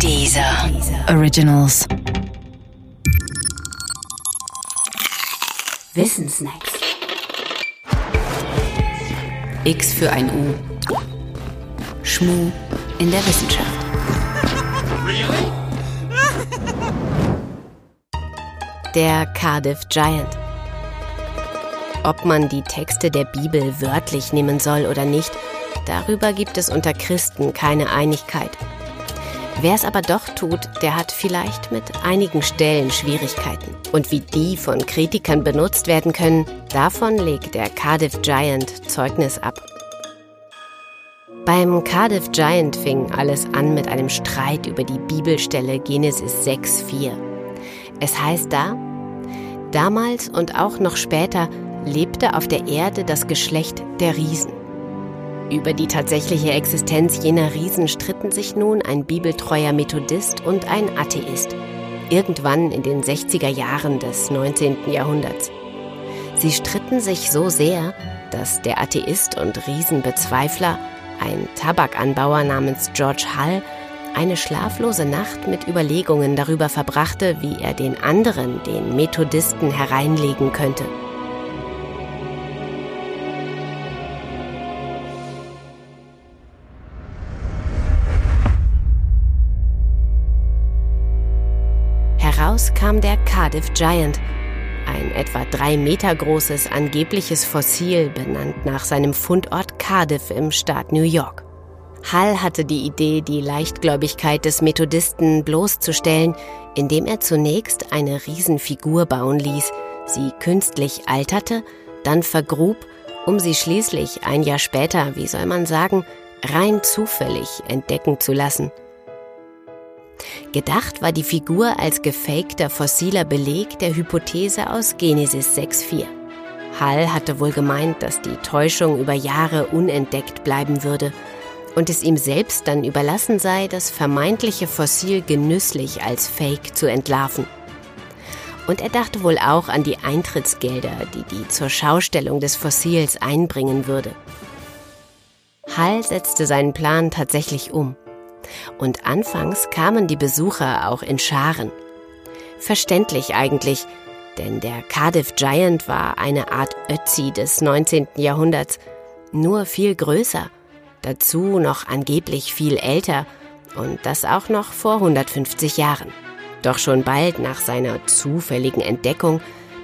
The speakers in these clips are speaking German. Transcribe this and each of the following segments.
Dieser Originals. Wissensnacks. X für ein U. Schmu in der Wissenschaft. Der Cardiff Giant. Ob man die Texte der Bibel wörtlich nehmen soll oder nicht, darüber gibt es unter Christen keine Einigkeit. Wer es aber doch tut, der hat vielleicht mit einigen Stellen Schwierigkeiten. Und wie die von Kritikern benutzt werden können, davon legt der Cardiff Giant Zeugnis ab. Beim Cardiff Giant fing alles an mit einem Streit über die Bibelstelle Genesis 6,4. Es heißt da, damals und auch noch später lebte auf der Erde das Geschlecht der Riesen. Über die tatsächliche Existenz jener Riesen stritten sich nun ein bibeltreuer Methodist und ein Atheist. Irgendwann in den 60er Jahren des 19. Jahrhunderts. Sie stritten sich so sehr, dass der Atheist und Riesenbezweifler, ein Tabakanbauer namens George Hull, eine schlaflose Nacht mit Überlegungen darüber verbrachte, wie er den anderen, den Methodisten, hereinlegen könnte. Heraus kam der Cardiff Giant, ein etwa drei Meter großes angebliches Fossil, benannt nach seinem Fundort Cardiff im Staat New York. Hall hatte die Idee, die Leichtgläubigkeit des Methodisten bloßzustellen, indem er zunächst eine Riesenfigur bauen ließ, sie künstlich alterte, dann vergrub, um sie schließlich ein Jahr später, wie soll man sagen, rein zufällig entdecken zu lassen – Gedacht war die Figur als gefakter fossiler Beleg der Hypothese aus Genesis 6.4. Hall hatte wohl gemeint, dass die Täuschung über Jahre unentdeckt bleiben würde und es ihm selbst dann überlassen sei, das vermeintliche Fossil genüsslich als Fake zu entlarven. Und er dachte wohl auch an die Eintrittsgelder, die die zur Schaustellung des Fossils einbringen würde. Hall setzte seinen Plan tatsächlich um. Und anfangs kamen die Besucher auch in Scharen. Verständlich eigentlich, denn der Cardiff Giant war eine Art Ötzi des 19. Jahrhunderts, nur viel größer, dazu noch angeblich viel älter und das auch noch vor 150 Jahren. Doch schon bald nach seiner zufälligen Entdeckung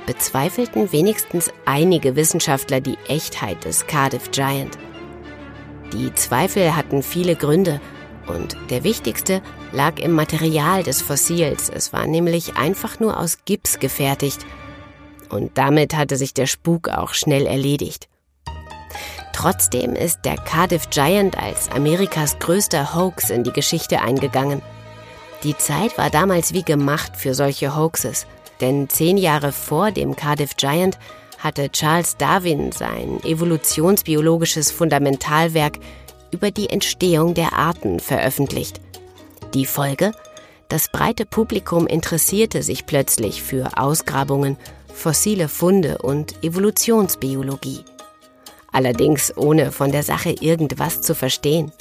bezweifelten wenigstens einige Wissenschaftler die Echtheit des Cardiff Giant. Die Zweifel hatten viele Gründe und der wichtigste lag im Material des Fossils. Es war nämlich einfach nur aus Gips gefertigt. Und damit hatte sich der Spuk auch schnell erledigt. Trotzdem ist der Cardiff Giant als Amerikas größter Hoax in die Geschichte eingegangen. Die Zeit war damals wie gemacht für solche Hoaxes, denn zehn Jahre vor dem Cardiff Giant hatte Charles Darwin sein evolutionsbiologisches Fundamentalwerk über die Entstehung der Arten veröffentlicht. Die Folge? Das breite Publikum interessierte sich plötzlich für Ausgrabungen, fossile Funde und Evolutionsbiologie. Allerdings ohne von der Sache irgendwas zu verstehen.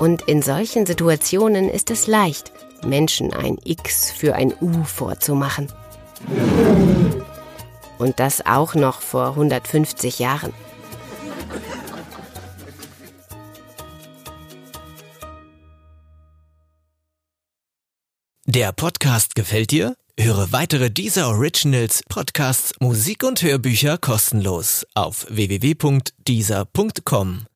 Und in solchen Situationen ist es leicht, Menschen ein X für ein U vorzumachen. Und das auch noch vor 150 Jahren. Der Podcast gefällt dir? Höre weitere dieser Originals, Podcasts, Musik und Hörbücher kostenlos auf www.dieser.com.